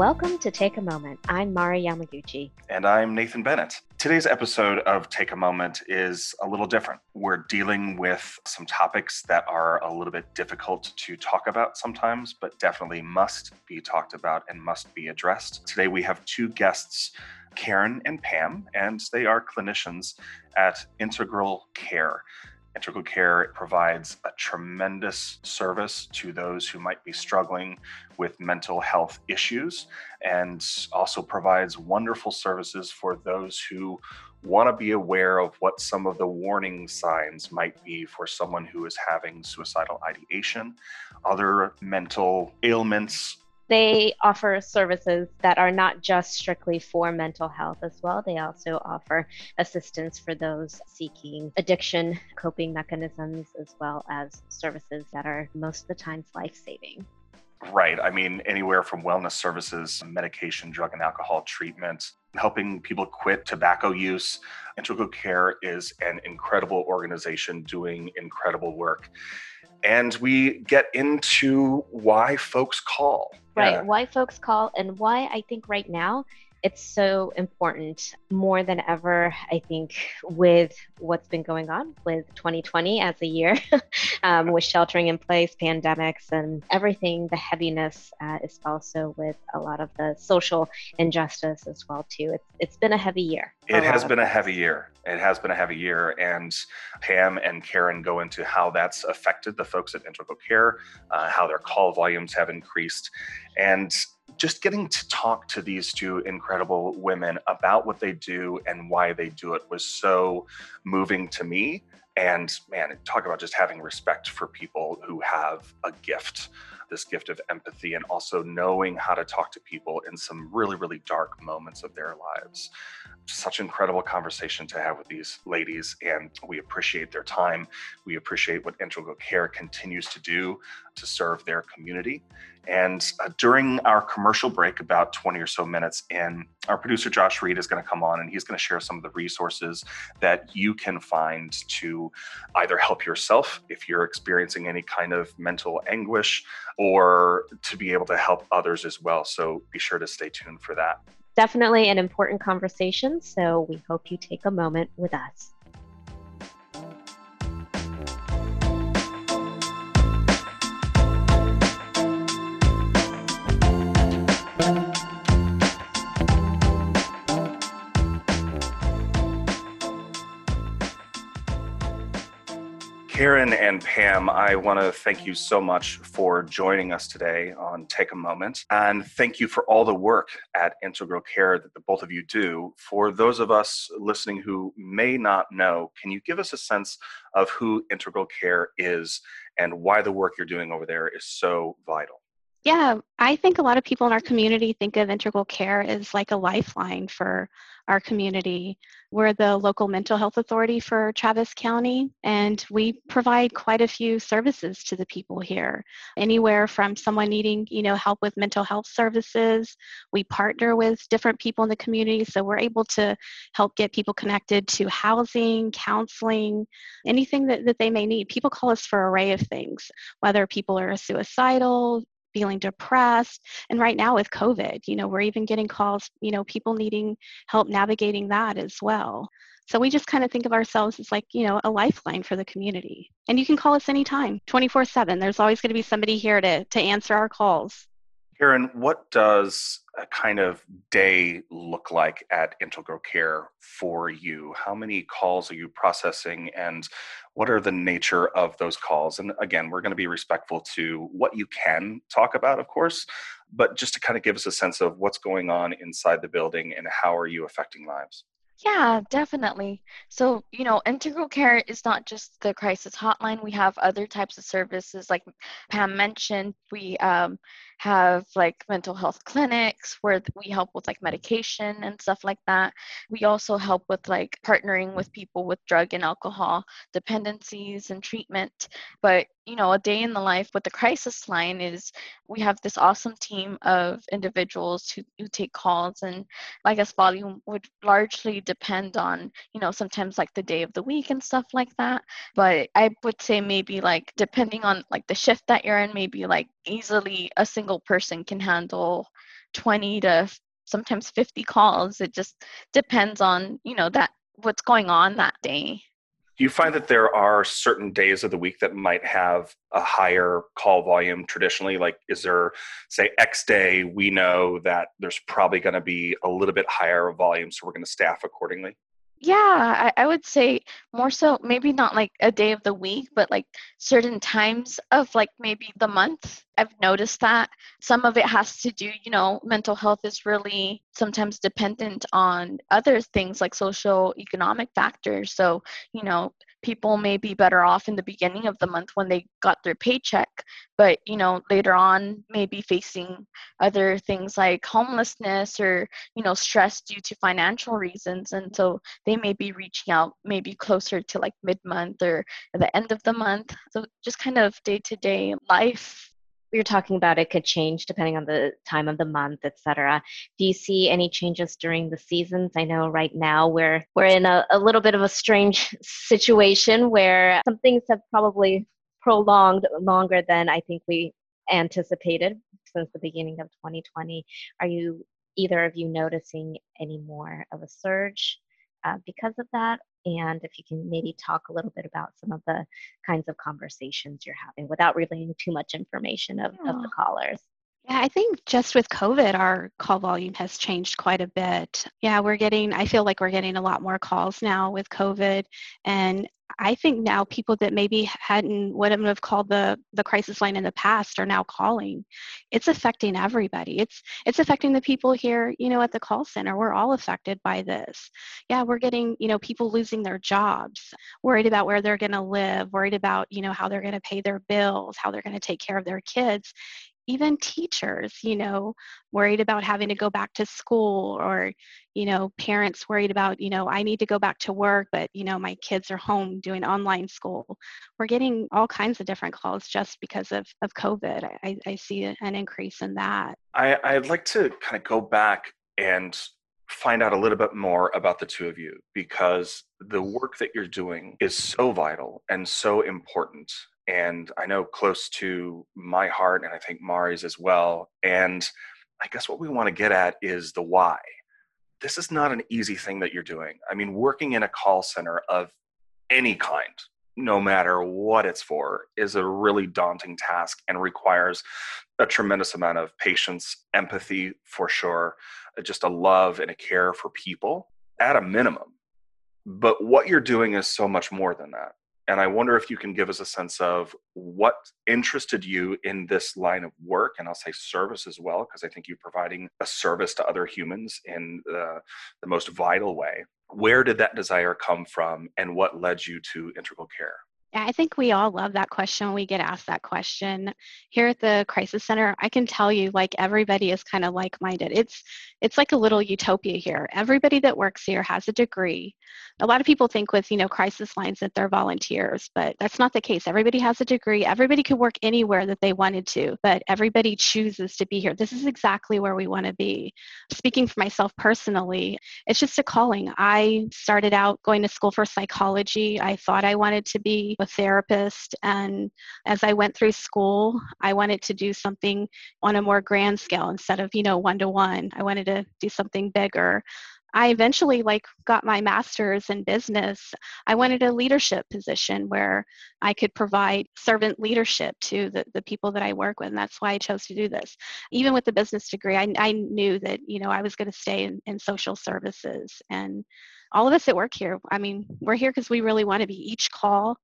Welcome to Take a Moment. I'm Mari Yamaguchi. And I'm Nathan Bennett. Today's episode of Take a Moment is a little different. We're dealing with some topics that are a little bit difficult to talk about sometimes, but definitely must be talked about and must be addressed. Today we have two guests. Karen and Pam, and they are clinicians at Integral Care. Integral Care provides a tremendous service to those who might be struggling with mental health issues and also provides wonderful services for those who want to be aware of what some of the warning signs might be for someone who is having suicidal ideation, other mental ailments, they offer services that are not just strictly for mental health as well. They also offer assistance for those seeking addiction coping mechanisms, as well as services that are most of the times life saving. Right. I mean, anywhere from wellness services, medication, drug and alcohol treatment, helping people quit tobacco use. Integral Care is an incredible organization doing incredible work and we get into why folks call. Right, yeah. why folks call, and why I think right now it's so important more than ever, I think, with what's been going on with 2020 as a year, um, with sheltering in place, pandemics, and everything, the heaviness uh, is also with a lot of the social injustice as well, too. It's, it's been a heavy year. It has been a heavy year. It has been a heavy year. And Pam and Karen go into how that's affected the folks at Integral Care, uh, how their call volumes have increased. And just getting to talk to these two incredible women about what they do and why they do it was so moving to me. And man, talk about just having respect for people who have a gift, this gift of empathy, and also knowing how to talk to people in some really, really dark moments of their lives such incredible conversation to have with these ladies, and we appreciate their time. We appreciate what Integral Care continues to do to serve their community. And uh, during our commercial break, about 20 or so minutes in, our producer Josh Reed is going to come on and he's going to share some of the resources that you can find to either help yourself if you're experiencing any kind of mental anguish or to be able to help others as well. So be sure to stay tuned for that definitely an important conversation. So we hope you take a moment with us. Karen and Pam, I want to thank you so much for joining us today on Take a Moment. And thank you for all the work at Integral Care that the both of you do. For those of us listening who may not know, can you give us a sense of who Integral Care is and why the work you're doing over there is so vital? Yeah, I think a lot of people in our community think of integral care as like a lifeline for our community. We're the local mental health authority for Travis County, and we provide quite a few services to the people here. Anywhere from someone needing, you know, help with mental health services. We partner with different people in the community, so we're able to help get people connected to housing, counseling, anything that, that they may need. People call us for an array of things, whether people are suicidal, feeling depressed and right now with covid you know we're even getting calls you know people needing help navigating that as well. So we just kind of think of ourselves as like you know a lifeline for the community. And you can call us anytime 24 7 there's always going to be somebody here to to answer our calls Karen, what does a kind of day look like at Integral Care for you? How many calls are you processing and what are the nature of those calls? And again, we're going to be respectful to what you can talk about, of course, but just to kind of give us a sense of what's going on inside the building and how are you affecting lives? Yeah, definitely. So, you know, integral care is not just the crisis hotline. We have other types of services, like Pam mentioned. We um, have like mental health clinics where we help with like medication and stuff like that. We also help with like partnering with people with drug and alcohol dependencies and treatment. But you know, a day in the life with the crisis line is we have this awesome team of individuals who, who take calls and I guess volume would largely depend on, you know, sometimes like the day of the week and stuff like that. But I would say maybe like depending on like the shift that you're in, maybe like easily a single person can handle 20 to sometimes 50 calls. It just depends on, you know, that what's going on that day. Do you find that there are certain days of the week that might have a higher call volume traditionally? Like, is there, say, X day, we know that there's probably going to be a little bit higher volume, so we're going to staff accordingly? Yeah, I, I would say more so, maybe not like a day of the week, but like certain times of like maybe the month. I've noticed that some of it has to do, you know, mental health is really sometimes dependent on other things like social economic factors. So, you know, people may be better off in the beginning of the month when they got their paycheck but you know later on maybe facing other things like homelessness or you know stress due to financial reasons and so they may be reaching out maybe closer to like mid-month or the end of the month. So just kind of day-to-day life we were talking about it could change depending on the time of the month, etc. Do you see any changes during the seasons? I know right now we're we're in a, a little bit of a strange situation where some things have probably prolonged longer than I think we anticipated since the beginning of 2020. Are you either of you noticing any more of a surge uh, because of that, and if you can maybe talk a little bit about some of the kinds of conversations you're having without revealing too much information of, yeah. of the callers. Yeah, I think just with COVID, our call volume has changed quite a bit. Yeah, we're getting, I feel like we're getting a lot more calls now with COVID. And I think now people that maybe hadn't wouldn't have called the the crisis line in the past are now calling. It's affecting everybody. It's it's affecting the people here, you know, at the call center. We're all affected by this. Yeah, we're getting, you know, people losing their jobs, worried about where they're going to live, worried about, you know, how they're going to pay their bills, how they're going to take care of their kids even teachers, you know, worried about having to go back to school or, you know, parents worried about, you know, I need to go back to work, but, you know, my kids are home doing online school. We're getting all kinds of different calls just because of, of COVID. I, I see an increase in that. I, I'd like to kind of go back and find out a little bit more about the two of you because the work that you're doing is so vital and so important and I know close to my heart, and I think Mari's as well. And I guess what we want to get at is the why. This is not an easy thing that you're doing. I mean, working in a call center of any kind, no matter what it's for, is a really daunting task and requires a tremendous amount of patience, empathy for sure, uh, just a love and a care for people at a minimum. But what you're doing is so much more than that. And I wonder if you can give us a sense of what interested you in this line of work, and I'll say service as well, because I think you're providing a service to other humans in the, most vital way. Where did that desire come from, and what led you to integral care? I think we all love that question. We get asked that question here at the crisis center. I can tell you, like everybody is kind of like-minded. It's it's like a little utopia here. Everybody that works here has a degree. A lot of people think with you know crisis lines that they're volunteers, but that's not the case. Everybody has a degree. Everybody could work anywhere that they wanted to, but everybody chooses to be here. This is exactly where we want to be. Speaking for myself personally, it's just a calling. I started out going to school for psychology. I thought I wanted to be a therapist. And as I went through school, I wanted to do something on a more grand scale instead of, you know, one to one. I wanted to do something bigger. I eventually like got my master's in business. I wanted a leadership position where I could provide servant leadership to the, the people that I work with. And that's why I chose to do this. Even with the business degree, I, I knew that, you know, I was going to stay in, in social services. And all of us that work here, I mean, we're here because we really want to be. Each call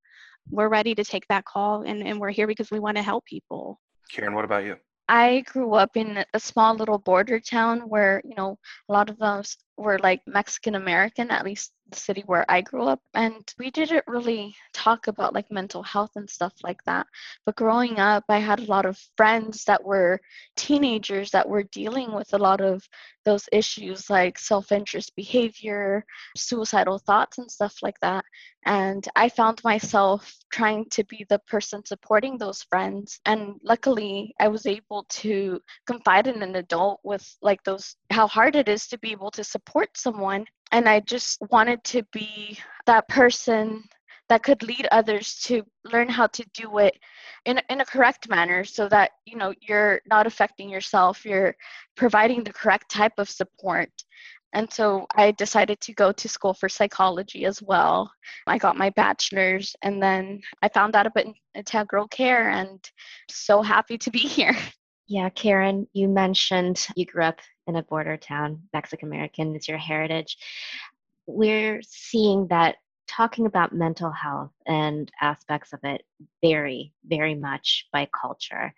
we're ready to take that call and, and we're here because we want to help people. Karen, what about you? I grew up in a small little border town where, you know, a lot of us were like Mexican American, at least the city where I grew up. And we didn't really talk about like mental health and stuff like that. But growing up, I had a lot of friends that were teenagers that were dealing with a lot of those issues like self injurious behavior, suicidal thoughts, and stuff like that. And I found myself trying to be the person supporting those friends. And luckily, I was able to confide in an adult with like those, how hard it is to be able to support someone. And I just wanted to be that person that could lead others to learn how to do it in, in a correct manner so that you know you're not affecting yourself you're providing the correct type of support and so I decided to go to school for psychology as well. I got my bachelor's and then I found out about integral care and so happy to be here. Yeah, Karen, you mentioned you grew up in a border town, Mexican American is your heritage. We're seeing that talking about mental health and aspects of it vary very much by culture.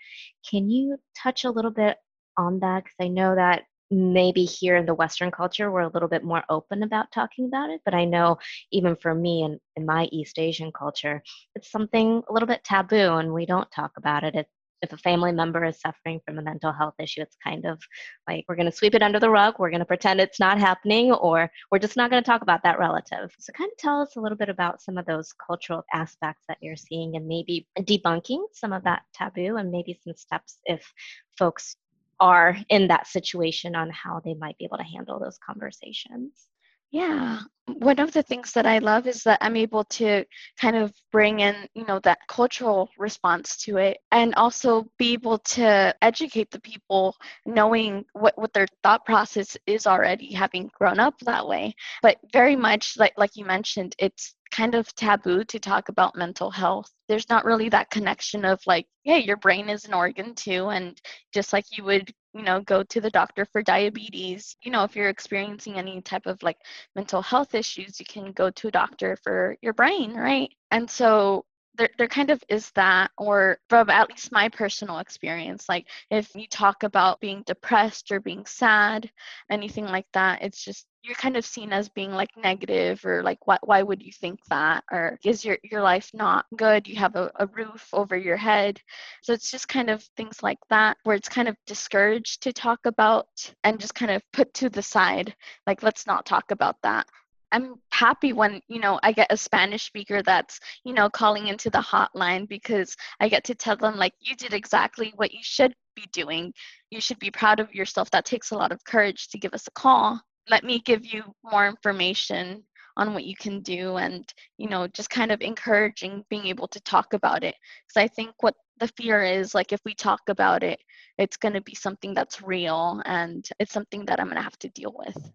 Can you touch a little bit on that? Because I know that maybe here in the Western culture, we're a little bit more open about talking about it. But I know even for me and in, in my East Asian culture, it's something a little bit taboo and we don't talk about it. It's if a family member is suffering from a mental health issue, it's kind of like we're going to sweep it under the rug, we're going to pretend it's not happening, or we're just not going to talk about that relative. So, kind of tell us a little bit about some of those cultural aspects that you're seeing and maybe debunking some of that taboo and maybe some steps if folks are in that situation on how they might be able to handle those conversations. Yeah. One of the things that I love is that I'm able to kind of bring in, you know, that cultural response to it and also be able to educate the people knowing what, what their thought process is already having grown up that way. But very much like like you mentioned, it's kind of taboo to talk about mental health. There's not really that connection of like, hey, your brain is an organ too. And just like you would you know go to the doctor for diabetes you know if you're experiencing any type of like mental health issues you can go to a doctor for your brain right and so there, there kind of is that or from at least my personal experience like if you talk about being depressed or being sad anything like that it's just you're kind of seen as being like negative or like why, why would you think that? Or is your, your life not good? You have a, a roof over your head. So it's just kind of things like that where it's kind of discouraged to talk about and just kind of put to the side like let's not talk about that. I'm happy when, you know, I get a Spanish speaker that's, you know, calling into the hotline because I get to tell them like you did exactly what you should be doing. You should be proud of yourself. That takes a lot of courage to give us a call let me give you more information on what you can do and you know just kind of encouraging being able to talk about it. Because i think what the fear is like if we talk about it it's going to be something that's real and it's something that i'm going to have to deal with.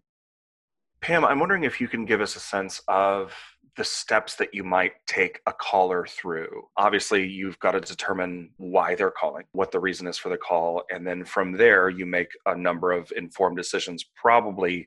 Pam i'm wondering if you can give us a sense of the steps that you might take a caller through. Obviously, you've got to determine why they're calling, what the reason is for the call, and then from there, you make a number of informed decisions, probably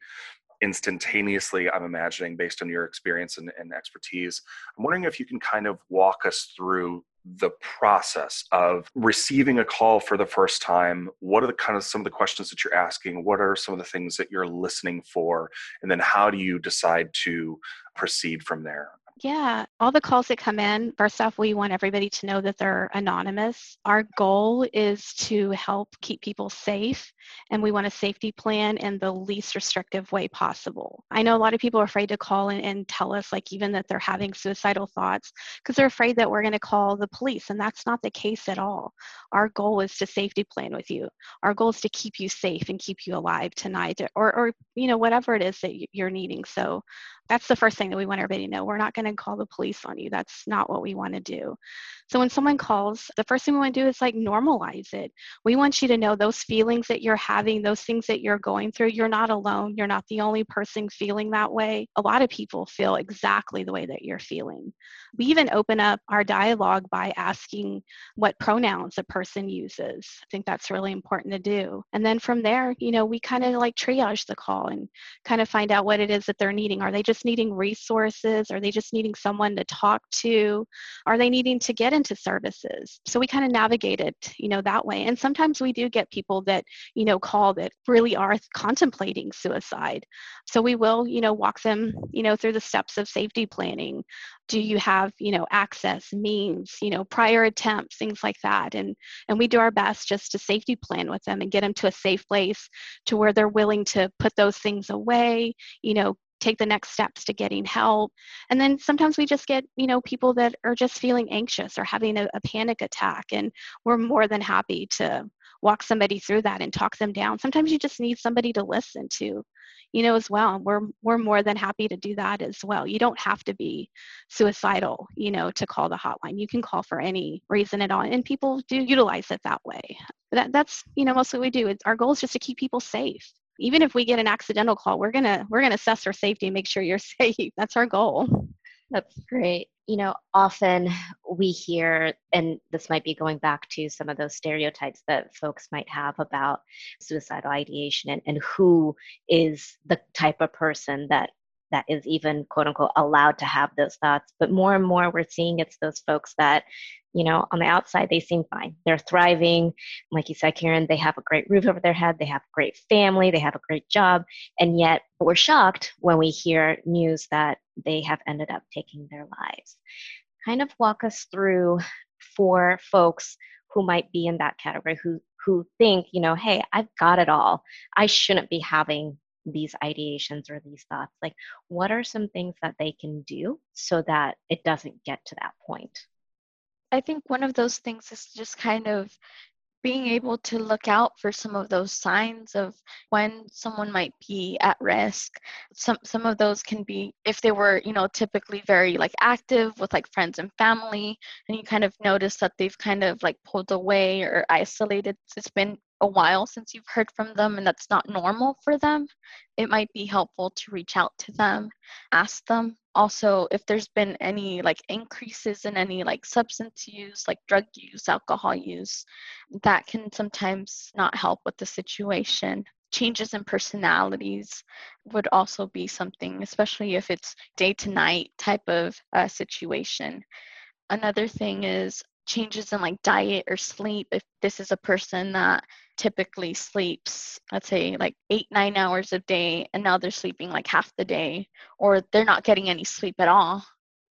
instantaneously, I'm imagining, based on your experience and, and expertise. I'm wondering if you can kind of walk us through the process of receiving a call for the first time? What are the kind of some of the questions that you're asking? What are some of the things that you're listening for? And then how do you decide to proceed from there yeah, all the calls that come in, first off, we want everybody to know that they're anonymous. Our goal is to help keep people safe, and we want a safety plan in the least restrictive way possible. I know a lot of people are afraid to call and, and tell us, like, even that they're having suicidal thoughts because they're afraid that we're going to call the police, and that's not the case at all. Our goal is to safety plan with you. Our goal is to keep you safe and keep you alive tonight, or, or you know, whatever it is that you're needing. So that's the first thing that we want everybody to know. We're not going to call the police on you. That's not what we want to do. So when someone calls, the first thing we want to do is like normalize it. We want you to know those feelings that you're having, those things that you're going through, you're not alone. You're not the only person feeling that way. A lot of people feel exactly the way that you're feeling. We even open up our dialogue by asking what pronouns a person uses. I think that's really important to do. And then from there, you know, we kind of like triage the call and kind of find out what it is that they're needing. Are they just needing resources? Are they just needing someone to talk to? Are they needing to get into services. So we kind of navigate it, you know, that way. And sometimes we do get people that, you know, call that really are contemplating suicide. So we will, you know, walk them, you know, through the steps of safety planning. Do you have, you know, access, means, you know, prior attempts, things like that. And and we do our best just to safety plan with them and get them to a safe place to where they're willing to put those things away, you know, take the next steps to getting help and then sometimes we just get you know people that are just feeling anxious or having a, a, panic attack and we're more than happy to walk somebody through that and talk them down sometimes you just need somebody to listen to you know, as well. And we're we're more than happy to do that as well. You don't have to be suicidal, you know, to call the hotline. You can call for any reason at all, and people do utilize it that way. That that's you know mostly what we do. It's, our goal is just to keep people safe. Even if we get an accidental call, we're gonna we're gonna assess for safety and make sure you're safe. That's our goal. That's great. You know, often we hear, and this might be going back to some of those stereotypes that folks might have about suicidal ideation and, and who is the type of person that that is even quote unquote allowed to have those thoughts. But more and more we're seeing it's those folks that, you know, on the outside they seem fine. They're thriving. Like you said, Karen, they have a great roof over their head, they have a great family, they have a great job. And yet we're shocked when we hear news that they have ended up taking their lives. Kind of walk us through for folks who might be in that category who who think, you know, hey, I've got it all. I shouldn't be having these ideations or these thoughts like what are some things that they can do so that it doesn't get to that point? I think one of those things is just kind of being able to look out for some of those signs of when someone might be at risk. Some some of those can be if they were you know typically very like active with like friends and family and you kind of notice that they've kind of like pulled away or isolated. It's been a while since you've heard from them and that's not normal for them, it might be helpful to reach out to them, ask them. Also, if there's been any like increases in any like substance use, like drug use, alcohol use, that can sometimes not help with the situation. Changes in personalities would also be something, especially if it's day to night type of uh, situation. Another thing is changes in like diet or sleep if this is a person that typically sleeps let's say like eight nine hours a day and now they're sleeping like half the day or they're not getting any sleep at all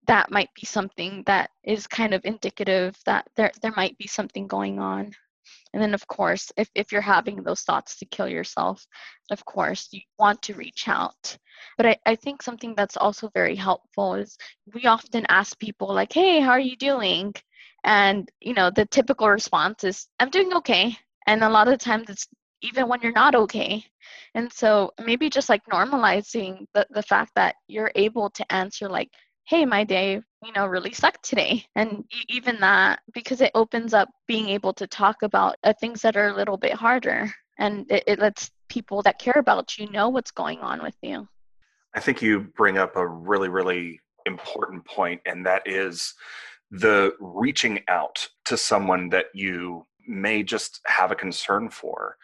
that might be something that is kind of indicative that there there might be something going on. And then of course if, if you're having those thoughts to kill yourself of course you want to reach out. But I, I think something that's also very helpful is we often ask people like hey how are you doing and, you know, the typical response is, I'm doing okay. And a lot of times it's even when you're not okay. And so maybe just like normalizing the, the fact that you're able to answer, like, hey, my day, you know, really sucked today. And even that, because it opens up being able to talk about uh, things that are a little bit harder. And it, it lets people that care about you know what's going on with you. I think you bring up a really, really important point, and that is the reaching out to someone that you may just have a concern for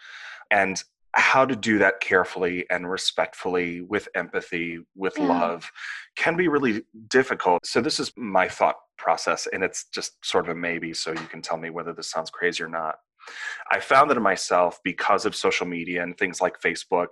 and how to do that carefully and respectfully with empathy with yeah. love can be really difficult so this is my thought process and it's just sort of a maybe so you can tell me whether this sounds crazy or not I found that in myself because of social media and things like Facebook.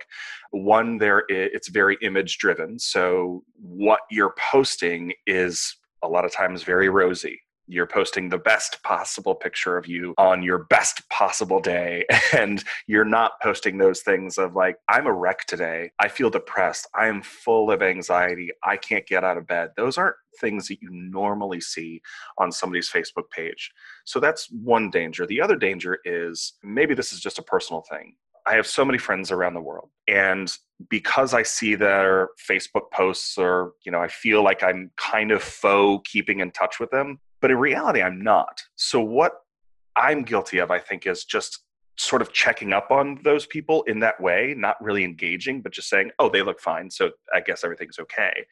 One, there it's very image driven. So what you're posting is a lot of times very rosy. You're posting the best possible picture of you on your best possible day. And you're not posting those things of like, I'm a wreck today. I feel depressed. I am full of anxiety. I can't get out of bed. Those aren't things that you normally see on somebody's Facebook page. So that's one danger. The other danger is maybe this is just a personal thing. I have so many friends around the world. And because I see their Facebook posts or, you know, I feel like I'm kind of faux keeping in touch with them. But in reality, I'm not. So what I'm guilty of, I think, is just sort of checking up on those people in that way, not really engaging, but just saying, oh, they look fine. So I guess everything's okay.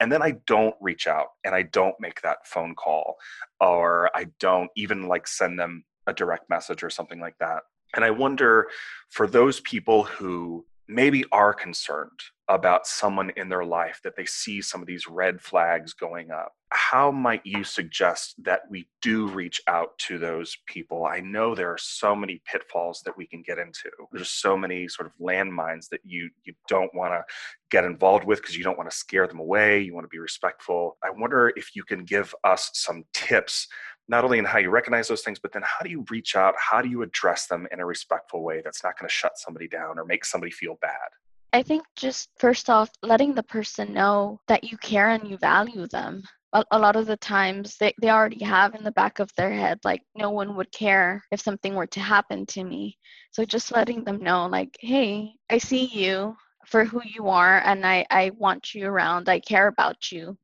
And then I don't reach out and I don't make that phone call or I don't even like send them a direct message or something like that. And I wonder for those people who maybe are concerned about someone in their life that they see some of these red flags going up, how might you suggest that we do reach out to those people? I know there are so many pitfalls that we can get into. There's so many sort of landmines that you you don't want to get involved with because you don't want to scare them away. You want to be respectful. I wonder if you can give us some tips not only in how you recognize those things, but then how do you reach out? How do you address them in a respectful way that's not going to shut somebody down or make somebody feel bad? I think just first off, letting the person know that you care and you value them. A, lot of the times they, they already have in the back of their head, like, no one would care if something were to happen to me. So just letting them know, like, hey, I see you. for who you are and I, I want you around. I care about you.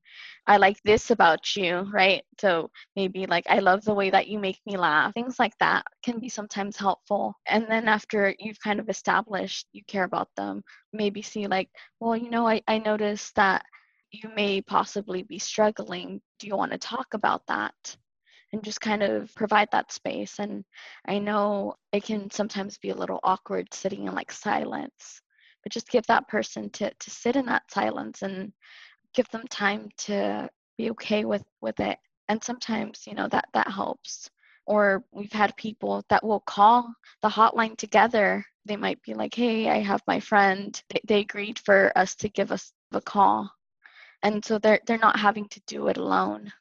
I like this about you, right? So maybe like, I love the way that you make me laugh. Things like that can be sometimes helpful. And then after you've kind of established you care about them, maybe see like, well, you know, I, I noticed that you may possibly be struggling. Do you want to talk about that? and just kind of provide that space. And I know it can sometimes be a little awkward sitting in like silence, but just give that person to, to sit in that silence and give them time to be okay with with it. And sometimes you know that that helps. Or we've had people that will call the hotline together. They might be like hey i have my friend. They, they agreed for us to give us a call. And so they're they're not having to do it alone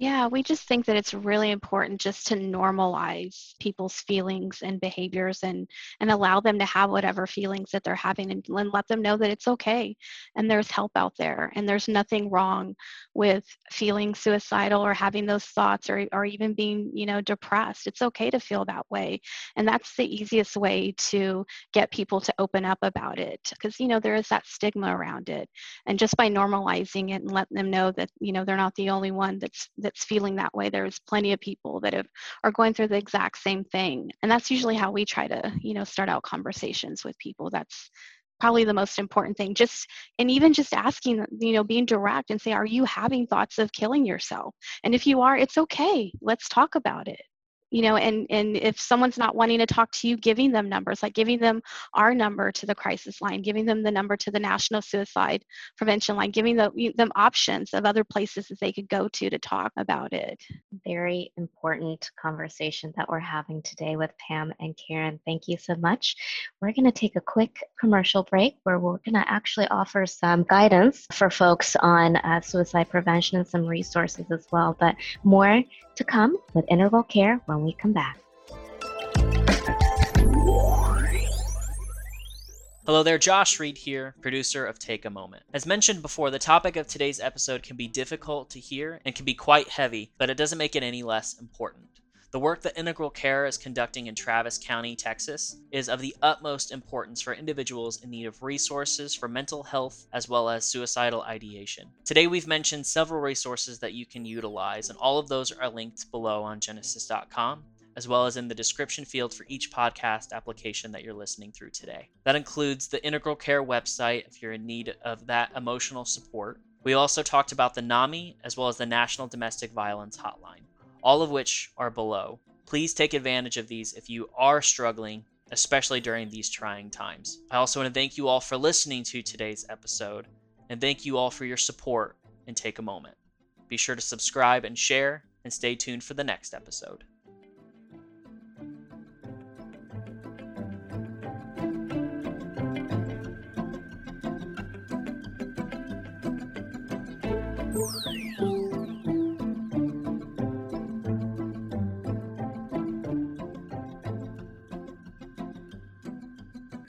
yeah, we just think that it's really important just to normalize people's feelings and behaviors and and allow them to have whatever feelings that they're having and, and let them know that it's okay and there's help out there and there's nothing wrong with feeling suicidal or having those thoughts or or even being, you know, depressed. It's okay to feel that way. And that's the easiest way to get people to open up about it because you know there is that stigma around it. And just by normalizing it and letting them know that, you know, they're not the only one that's that's feeling that way. There's plenty of people that have are going through the exact same thing. And that's usually how we try to you know start out conversations with people. That's probably the most important thing. Just and even just asking you know being direct and say are you having thoughts of killing yourself? And if you are it's okay. Let's talk about it you know and and if someone's not wanting to talk to you giving them numbers like giving them our number to the crisis line giving them the number to the national suicide prevention line giving them, them options of other places that they could go to to talk about it. Very important conversation that we're having today with pam and karen. Thank you so much. We're going to take a quick commercial break where we're going to actually offer some guidance for folks on uh, suicide prevention and some resources as well but more to come with integral care when we come back. Hello there, Josh Reed here, producer of Take a Moment. As mentioned before, the topic of today's episode can be difficult to hear and can be quite heavy, but it doesn't make it any less important. The work that Integral Care is conducting in Travis County, Texas, is of the utmost importance for individuals in need of resources for mental health as well as suicidal ideation. Today, we've mentioned several resources that you can utilize, and all of those are linked below on genesis.com as well as in the description field for each podcast application that you're listening through today. That includes the Integral Care website if you're in need of that emotional support. We also talked about the NAMI as well as the National Domestic Violence Hotline all of which are below. Please take advantage of these if you are struggling, especially during these trying times. I also want to thank you all for listening to today's episode, and thank you all for your support and take a moment. Be sure to subscribe and share, and stay tuned for the next episode.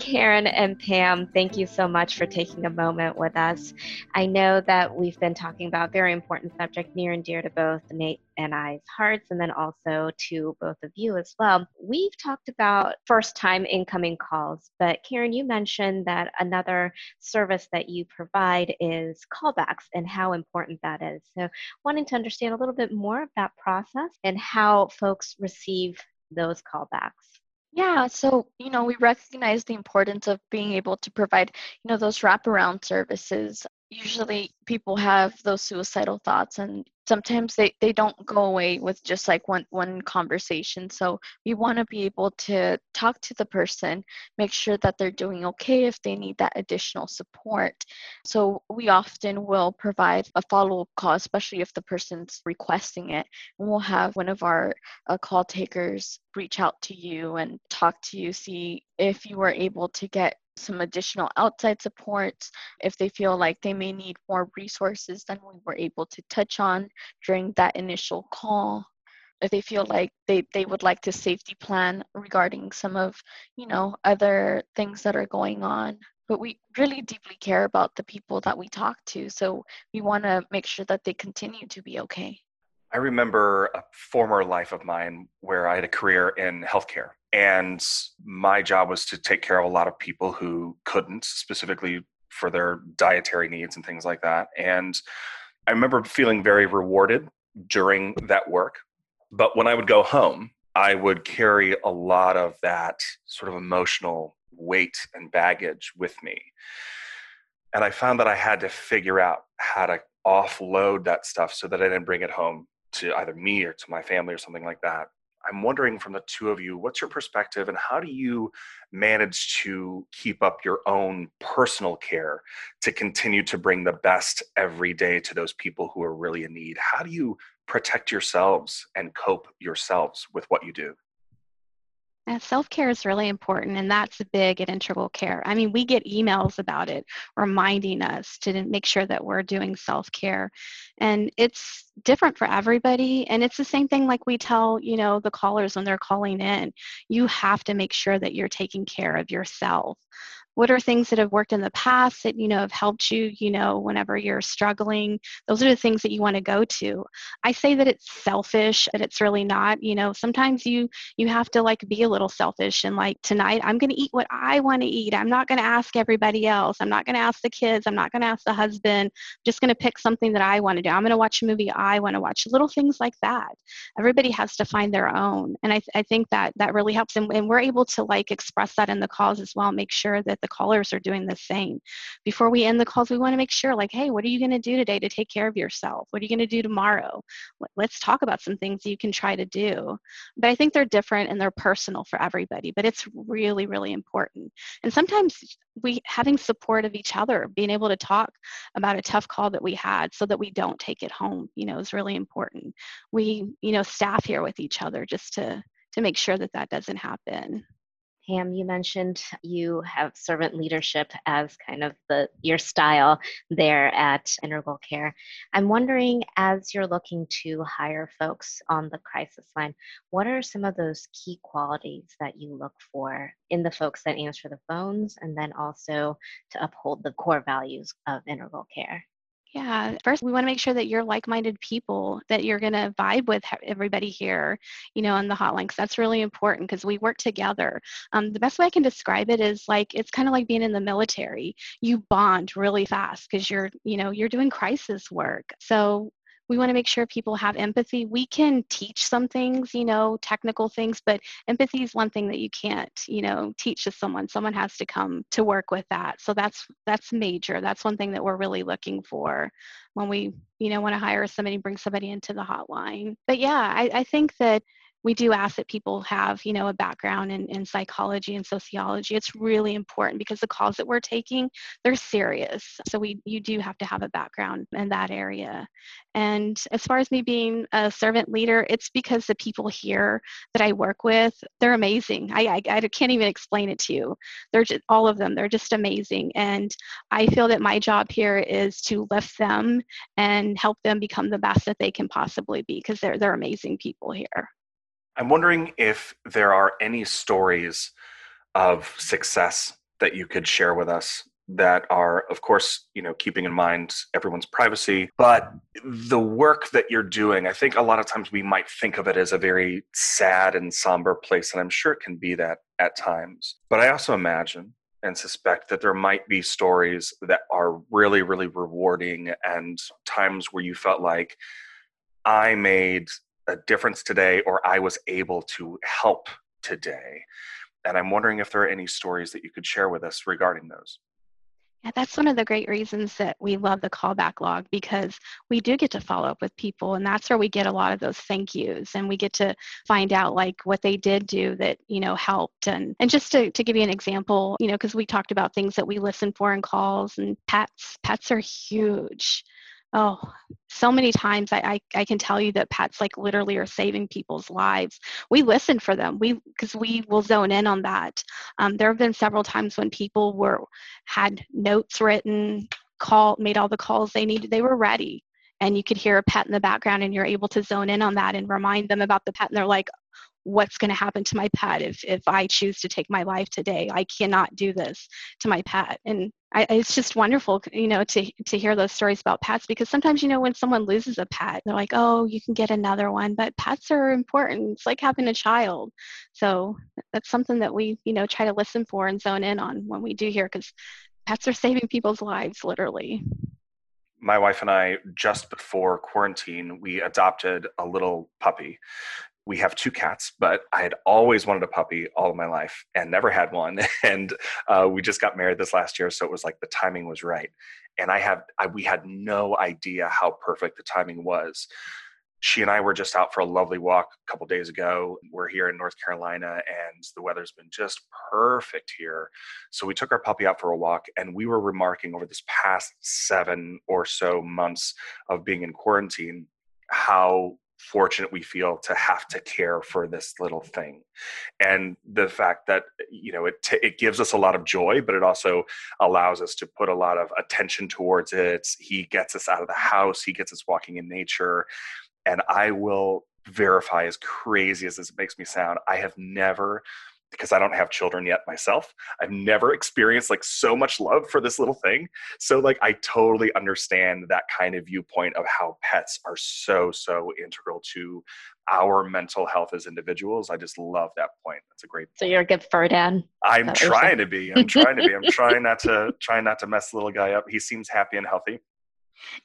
Karen and Pam, thank you so much for taking a moment with us. I know that we've been talking about very important subject near and dear to both Nate and I's hearts, and then also to both of you as well. We've talked about first time incoming calls, but Karen, you mentioned that another service that you provide is callbacks and how important that is. So, wanting to understand a little bit more of that process and how folks receive those callbacks. Yeah, so you know, we recognize the importance of being able to provide, you know, those wraparound services. Usually people have those suicidal thoughts and sometimes they, they don't go away with just like one one conversation. So we want to be able to talk to the person make sure that they're doing okay if they need that additional support. So we often will provide a follow-up call especially if the person's requesting it. And we'll have one of our uh, call takers reach out to you and talk to you see if you were able to get some additional outside supports if they feel like they may need more resources than we were able to touch on during that initial call. If they feel like they, they would like to safety plan regarding some of you know other things that are going on. But we really deeply care about the people that we talk to so we want to make sure that they continue to be okay. I remember a former life of mine where I had a career in healthcare And my job was to take care of a lot of people who couldn't, specifically for their dietary needs and things like that. And I remember feeling very rewarded during that work. But when I would go home, I would carry a lot of that sort of emotional weight and baggage with me. And I found that I had to figure out how to offload that stuff so that I didn't bring it home to either me or to my family or something like that. I'm wondering from the two of you, what's your perspective and how do you manage to keep up your own personal care to continue to bring the best every day to those people who are really in need? How do you protect yourselves and cope yourselves with what you do? Self care is really important, and that's big at Integral Care. I mean, we get emails about it reminding us to make sure that we're doing self care. And it's different for everybody. And it's the same thing like we tell, you know, the callers when they're calling in. You have to make sure that you're taking care of yourself what are things that have worked in the past that you know have helped you you know whenever you're struggling? Those are the things that you want to go to. I say that it's selfish but it's really not you know sometimes you you have to like be a little selfish and like tonight i'm going to eat what i want to eat. I'm not going to ask everybody else. I'm not going to ask the kids. I'm not going to ask the husband. I'm just going to pick something that i want to do. I'm going to watch a movie. I want to watch little things like that. Everybody has to find their own. And i, th- I think that that really helps. And, and we're able to like express that in the calls as well make sure that the callers are doing the same. Before we end the calls, we want to make sure, like, hey, what are you going to do today to take care of yourself? What are you going to do tomorrow? Let's talk about some things you can try to do. But I think they're different and they're personal for everybody, but it's really, really important. And sometimes we having support of each other, being able to talk about a tough call that we had so that we don't take it home, you know, is really important. We, you know, staff here with each other just to to make sure that that doesn't happen. Pam, you mentioned you have servant leadership as kind of the your style there at Integral Care. I'm wondering, as you're looking to hire folks on the crisis line, what are some of those key qualities that you look for in the folks that answer the phones, and then also to uphold the core values of Integral Care? Yeah, first we want to make sure that you're like-minded people, that you're going to vibe with everybody here, you know, on the hotline. Because that's really important because we work together. Um, the best way I can describe it is like it's kind of like being in the military. You bond really fast because you're, you know, you're doing crisis work. So we want to make sure people have empathy. We can teach some things, you know, technical things, but empathy is one thing that you can't, you know, teach to someone. Someone has to come to work with that. So that's that's major. That's one thing that we're really looking for when we, you know, want to hire somebody, bring somebody into the hotline. But yeah, I, I think that we do ask that people have you know a background in, in psychology and sociology. It's really important because the calls that we're taking they're serious. So we you do have to have a background in that area. And as far as me being a servant leader it's because the people here that i work with they're amazing. I i, I can't even explain it to you. They're just all of them they're just amazing. And i feel that my job here is to lift them and help them become the best that they can possibly be because they're they're amazing people here I'm wondering if there are any stories of success that you could share with us that are of course you know keeping in mind everyone's privacy but the work that you're doing i think a lot of times we might think of it as a very sad and somber place and i'm sure it can be that at times. But i also imagine and suspect that there might be stories that are really really rewarding and times where you felt like i made a difference today or I was able to help today. And I'm wondering if there are any stories that you could share with us regarding those. Yeah, that's one of the great reasons that we love the callback log because we do get to follow up with people and that's where we get a lot of those thank yous and we get to find out like what they did do that, you know, helped. And and just to, to give you an example, you know, because we talked about things that we listen for in calls and pets, pets are huge oh so many times I, I, I can tell you that pets like literally are saving people's lives. We listen for them. We because we will zone in on that. Um, there have been several times when people were had notes written call made all the calls they needed. They were ready. And you could hear a pet in the background and you're able to zone in on that and remind them about the pet. And they're like what's going to happen to my pet if if i choose to take my life today? I cannot do this to my pet. And I, it's just wonderful, you know, to to hear those stories about pets because sometimes, you know, when someone loses a pet, they're like, "Oh, you can get another one," but pets are important. It's like having a child, so that's something that we, you know, try to listen for and zone in on when we do hear because pets are saving people's lives, literally. My wife and I, just before quarantine, we adopted a little puppy we have two cats, but I had always wanted a puppy all of my life and never had one. And uh, we just got married this last year, so it was like the timing was right. And I have I, we had no idea how perfect the timing was. She and I were just out for a lovely walk a couple days ago. We're here in North Carolina, and the weather's been just perfect here. So we took our puppy out for a walk, and we were remarking over this past seven or so months of being in quarantine how fortunate we feel to have to care for this little thing. And the fact that you know it t- it gives us a lot of joy but it also allows us to put a lot of attention towards it. He gets us out of the house. He gets us walking in nature. And i will verify as crazy as this makes me sound i have never because I don't have children yet myself. I've never experienced like so much love for this little thing. So like I totally understand that kind of viewpoint of how pets are so so integral to our mental health as individuals. I just love that point. That's a great point. So you're a good fur dad. I'm trying to be. I'm trying to be. I'm trying not to trying not to mess the little guy up. He seems happy and healthy.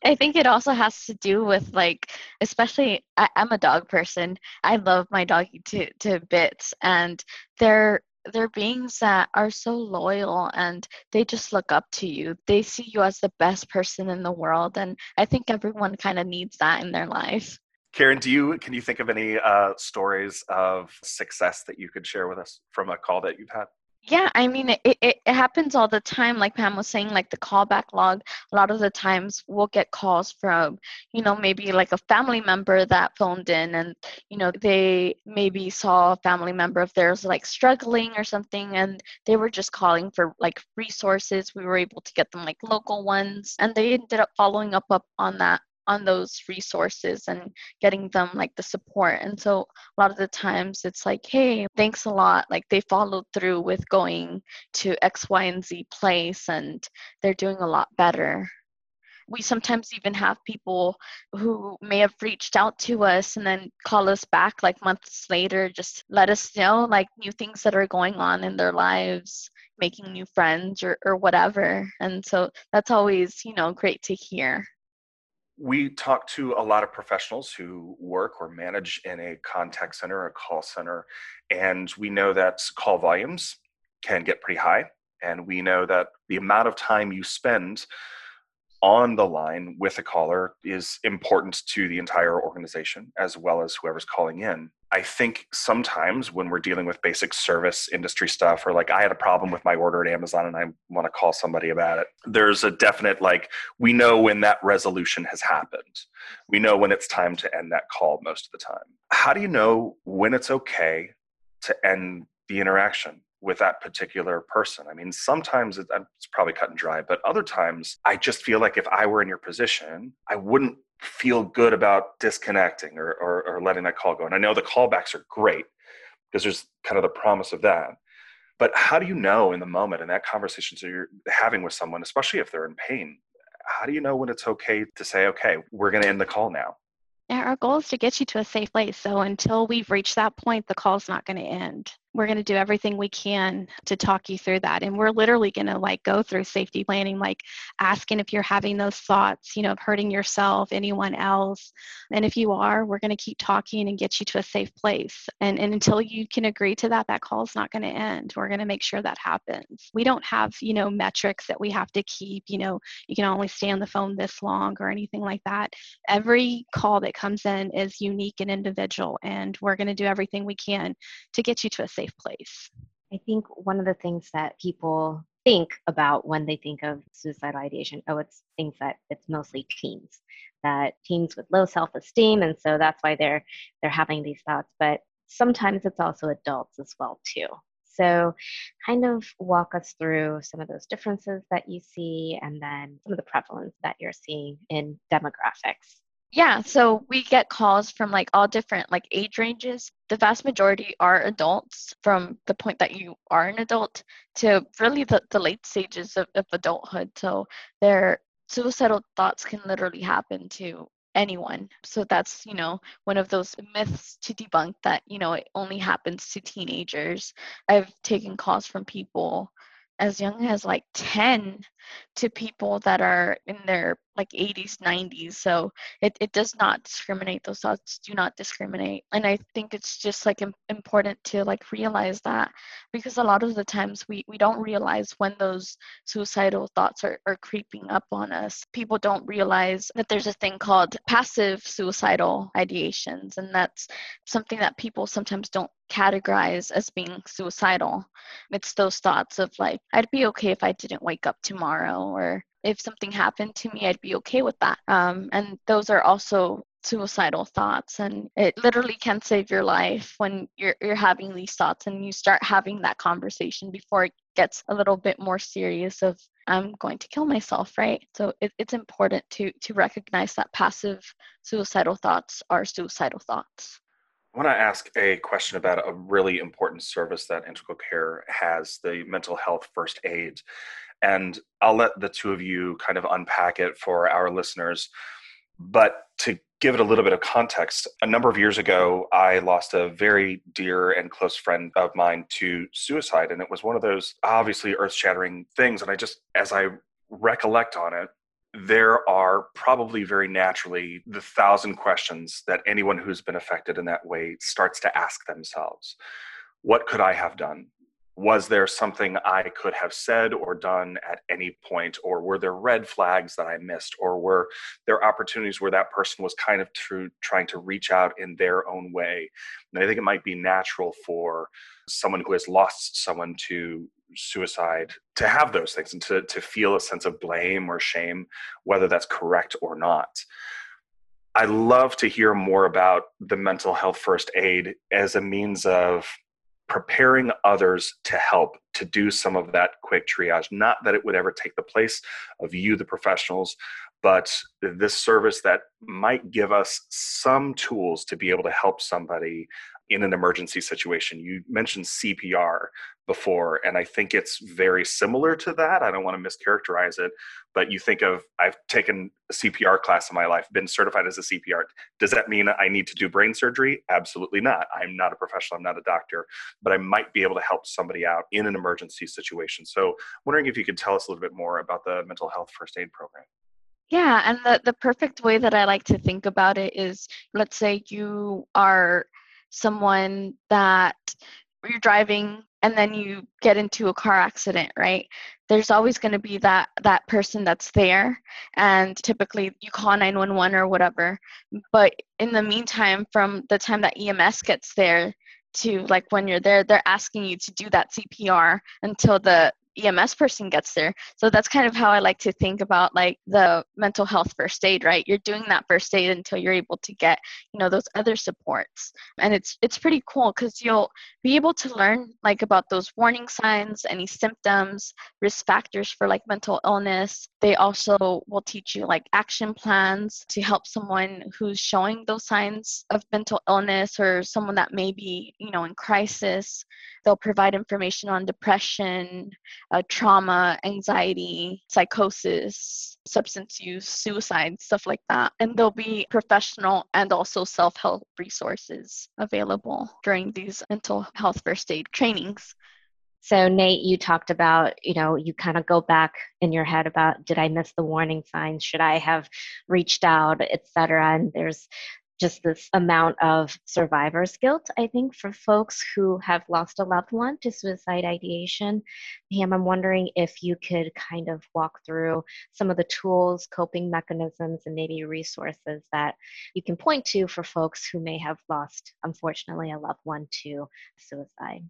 I think it also has to do with like, especially I, am a dog person. I love my doggy to to bits, and they're they're beings that are so loyal and they just look up to you. They see you as the best person in the world, and I think everyone kind of needs that in their life. Karen, do you can you think of any uh, stories of success that you could share with us from a call that you've had? Yeah, I mean, it, it, it, happens all the time. Like Pam was saying, like the callback log, a lot of the times we'll get calls from, you know, maybe like a family member that phoned in and, you know, they maybe saw a family member of theirs like struggling or something and they were just calling for like resources. We were able to get them like local ones and they ended up following up, up on that on those resources and getting them like the support. And so a lot of the times it's like, hey, thanks a lot. Like they followed through with going to X, Y, and Z place and they're doing a lot better. We sometimes even have people who may have reached out to us and then call us back like months later, just let us know like new things that are going on in their lives making new friends or, or whatever and so that's always you know great to hear we talk to a lot of professionals who work or manage in a contact center a call center, and we know that call volumes can get pretty high. And we know that the amount of time you spend on the line with a caller is important to the entire organization as well as whoever's calling in. I think sometimes when we're dealing with basic service industry stuff, or like I had a problem with my order at Amazon and I want to call somebody about it, there's a definite like, we know when that resolution has happened. We know when it's time to end that call most of the time. How do you know when it's okay to end the interaction? with that particular person. I mean, sometimes it's probably cut and dry, but other times I just feel like if I were in your position, I wouldn't feel good about disconnecting or, or, or letting that call go. And I know the callbacks are great because there's kind of the promise of that. But how do you know in the moment in that conversation that you're having with someone, especially if they're in pain, how do you know when it's okay to say, okay, we're going to end the call now? Yeah, our goal is to get you to a safe place. So until we've reached that point, the call's not going to end we're going to do everything we can to talk you through that. And we're literally going to like go through safety planning like asking if you're having those thoughts you know of hurting yourself anyone else. And if you are we're going to keep talking and get you to a safe place. And, and until you can agree to that that call is not going to end. We're going to make sure that happens. We don't have you know metrics that we have to keep you know you can only stay on the phone this long or anything like that. Every call that comes in is unique and individual and we're going to do everything we can to get you to a safe safe place. I think one of the things that people think about when they think of suicidal ideation, oh, it's things that it's mostly teens, that teens with low self-esteem, and so that's why they're they're having these thoughts. But sometimes it's also adults as well too. So, kind of walk us through some of those differences that you see, and then some of the prevalence that you're seeing in demographics. Yeah, so we get calls from like all different like age ranges. The vast majority are adults from the point that you are an adult to really the, the late stages of, of adulthood. So their suicidal thoughts can literally happen to anyone. So that's, you know, one of those myths to debunk that, you know, it only happens to teenagers. I've taken calls from people as young as like 10 to people that are in their like 80s 90s so it, it does not discriminate those thoughts do not discriminate and i think it's just like important to like realize that because a lot of the times we we don't realize when those suicidal thoughts are, are creeping up on us people don't realize that there's a thing called passive suicidal ideations and that's something that people sometimes don't categorize as being suicidal. It's those thoughts of like, I'd be okay if I didn't wake up tomorrow, or if something happened to me, I'd be okay with that. Um, and those are also suicidal thoughts and it literally can save your life when you're you're having these thoughts and you start having that conversation before it gets a little bit more serious of I'm going to kill myself, right? So it, it's important to to recognize that passive suicidal thoughts are suicidal thoughts. I want to ask a question about a really important service that Integral Care has the mental health first aid. And I'll let the two of you kind of unpack it for our listeners. But to give it a little bit of context, a number of years ago, I lost a very dear and close friend of mine to suicide. And it was one of those obviously earth shattering things. And I just, as I recollect on it, there are probably very naturally the thousand questions that anyone who's been affected in that way starts to ask themselves What could I have done? Was there something I could have said or done at any point? Or were there red flags that I missed? Or were there opportunities where that person was kind of true, trying to reach out in their own way? And I think it might be natural for someone who has lost someone to suicide to have those things and to, to feel a sense of blame or shame, whether that's correct or not. I love to hear more about the mental health first aid as a means of preparing others to help to do some of that quick triage. Not that it would ever take the place of you, the professionals, but this service that might give us some tools to be able to help somebody in an emergency situation. You mentioned CPR before, and I think it's very similar to that. I don't want to mischaracterize it, but you think of I've taken a CPR class in my life, been certified as a CPR. Does that mean I need to do brain surgery? Absolutely not. I'm not a professional, I'm not a doctor, but I might be able to help somebody out in an emergency situation. So, wondering if you could tell us a little bit more about the mental health first aid program. Yeah, and the, the perfect way that I like to think about it is let's say you are someone that you're driving and then you get into a car accident right? There's always going to be that that person that's there and typically you call 911 or whatever. But in the meantime from the time that ems gets there to like when you're there they're asking you to do that cpr until the EMS person gets there. So that's kind of how I like to think about like the mental health first aid, right? You're doing that first aid until you're able to get, you know, those other supports. And it's it's pretty cool cuz you'll be able to learn like about those warning signs, any symptoms, risk factors for like mental illness. They also will teach you like action plans to help someone who's showing those signs of mental illness or someone that may be, you know, in crisis. They'll provide information on depression, uh, trauma, anxiety, psychosis, substance use, suicide, stuff like that. And there'll be professional and also self help resources available during these mental health first aid trainings. So Nate, you talked about, you know, you kind of go back in your head about did I miss the warning signs? Should I have reached out, et cetera? And there's just this amount of survivor's guilt, I think, for folks who have lost a loved one to suicide ideation. Pam, I'm wondering if you could kind of walk through some of the tools, coping mechanisms, and maybe resources that you can point to for folks who may have lost, unfortunately, a loved one to suicide.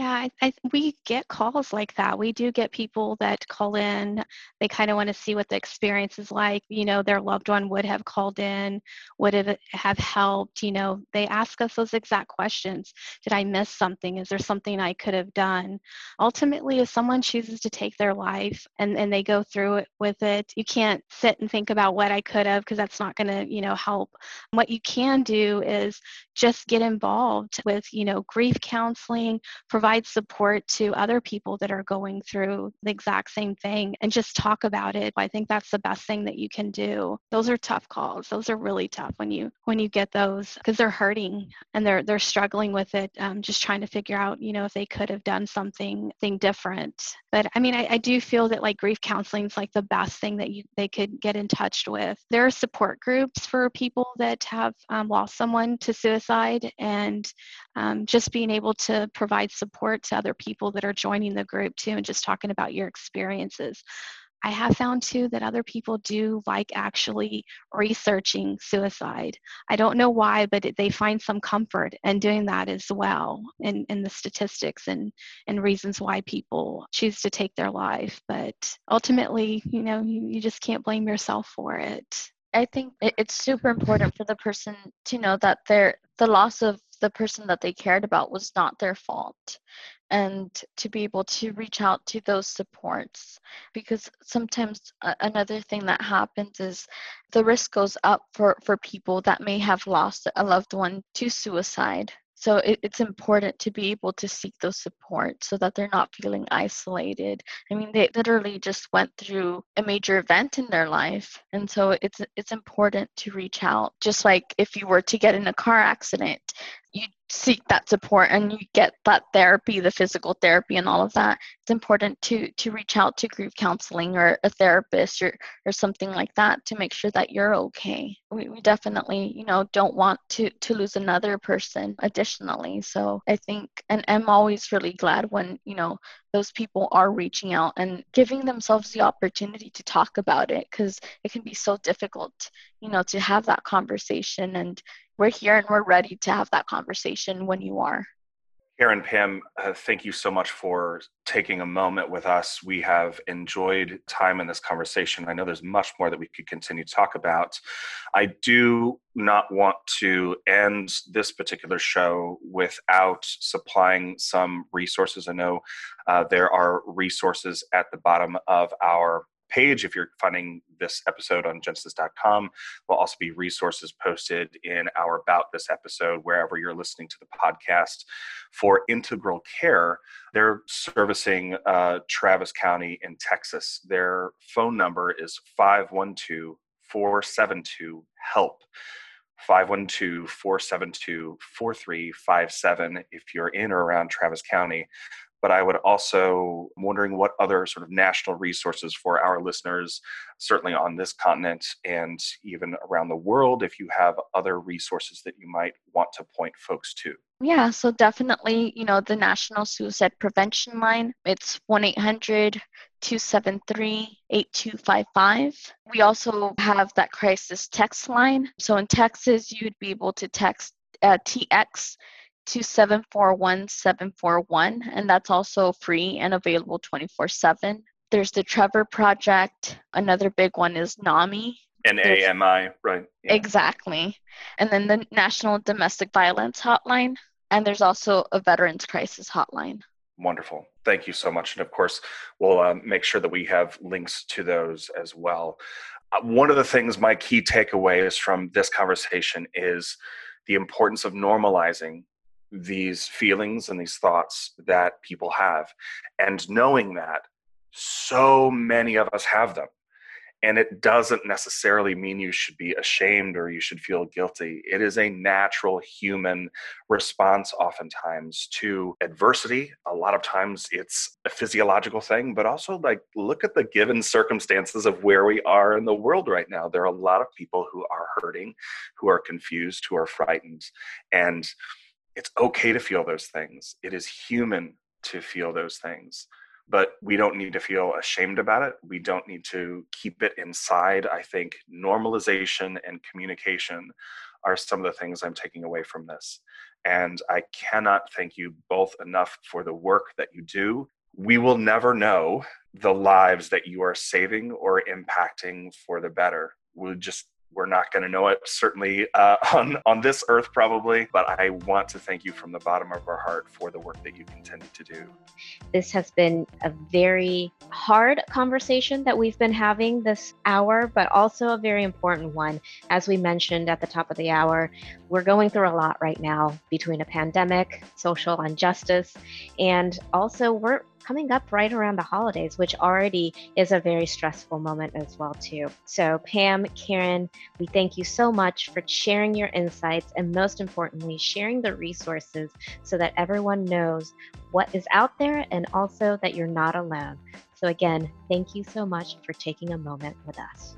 Yeah, I, I, we get calls like that. We do get people that call in. They kind of want to see what the experience is like. You know, their loved one would have called in, would have have helped. You know, they ask us those exact questions. Did I miss something? Is there something I could have done? Ultimately, if someone chooses to take their life and, and they go through it with it, you can't sit and think about what I could have because that's not going to, you know, help. What you can do is just get involved with, you know, grief counseling, provide provide support to other people that are going through the exact same thing and just talk about it. I think that's the best thing that you can do. Those are tough calls. Those are really tough when you when you get those because they're hurting and they're they're struggling with it, um, just trying to figure out you know if they could have done something thing different. But I mean, I, I do feel that like grief counseling is like the best thing that you they could get in touch with. There are support groups for people that have um, lost someone to suicide, and um, just being able to provide support to other people that are joining the group too and just talking about your experiences. I have found too that other people do like actually researching suicide. I don't know why, but they find some comfort in doing that as well in, in the statistics and, and reasons why people choose to take their life. But ultimately, you know, you, you just can't blame yourself for it. I think it's super important for the person to know that their the loss of the person that they cared about was not their fault. And to be able to reach out to those supports because sometimes uh, another thing that happens is the risk goes up for for people that may have lost a loved one to suicide so it, it's important to be able to seek those support so that they're not feeling isolated. I mean they literally just went through a major event in their life and so it's it's important to reach out. Just like if you were to get in a car accident you seek that support and you get that therapy the physical therapy and all of that it's important to to reach out to grief counseling or a therapist or or something like that to make sure that you're okay. We, we definitely you know don't want to to lose another person additionally. So i think and i'm always really glad when you know those people are reaching out and giving themselves the opportunity to talk about it because it can be so difficult you know to have that conversation and we're here and we're ready to have that conversation when you are. Karen Pam, uh, thank you so much for taking a moment with us. We have enjoyed time in this conversation. I know there's much more that we could continue to talk about. I do not want to end this particular show without supplying some resources. I know uh, there are resources at the bottom of our page if you're finding this episode on genesys.com. Will also be resources posted in our About This episode, wherever you're listening to the podcast. For Integral Care, they're servicing uh, Travis County in Texas. Their phone number is 512 472 HELP. 512 472 4357 if you're in or around Travis County but I would also wondering what other sort of national resources for our listeners, certainly on this continent and even around the world, if you have other resources that you might want to point folks to. Yeah, so definitely, you know, the National Suicide Prevention Line, it's 1 800 273 8255. We also have that crisis text line. So in Texas, you'd be able to text uh, TX to 741 and that's also free and available 24 7. There's the Trevor Project. Another big one is NAMI. N-A-M-I, right. Yeah. Exactly. And then the National Domestic Violence Hotline. And there's also a Veterans Crisis Hotline. Wonderful. Thank you so much. And of course, we'll uh, make sure that we have links to those as well. Uh, one of the things, my key takeaways from this conversation is the importance of normalizing these feelings and these thoughts that people have and knowing that so many of us have them and it doesn't necessarily mean you should be ashamed or you should feel guilty. It is a natural human response, oftentimes, to adversity. A lot of times it's a physiological thing, but also like look at the given circumstances of where we are in the world right now. There are a lot of people who are hurting, who are confused, who are frightened. And it's okay to feel those things. It is human to feel those things. but we don't need to feel ashamed about it. We don't need to keep it inside. I think normalization and communication are some of the things I'm taking away from this. And I cannot thank you both enough for the work that you do. We will never know the lives that you are saving or impacting for the better. We'll just we're not going to know it certainly uh, on on this earth probably but i want to thank you from the bottom of our heart for the work that you continue to do. This has been a very hard conversation that we've been having this hour but also a very important one. As we mentioned at the top of the hour we're going through a lot right now between a pandemic social injustice and also we're coming up right around the holidays, which already is a very stressful moment as well too. So Pam, Karen, we thank you so much for sharing your insights and most importantly, sharing the resources so that everyone knows what is out there and also that you're not alone. So again, thank you so much for taking a moment with us.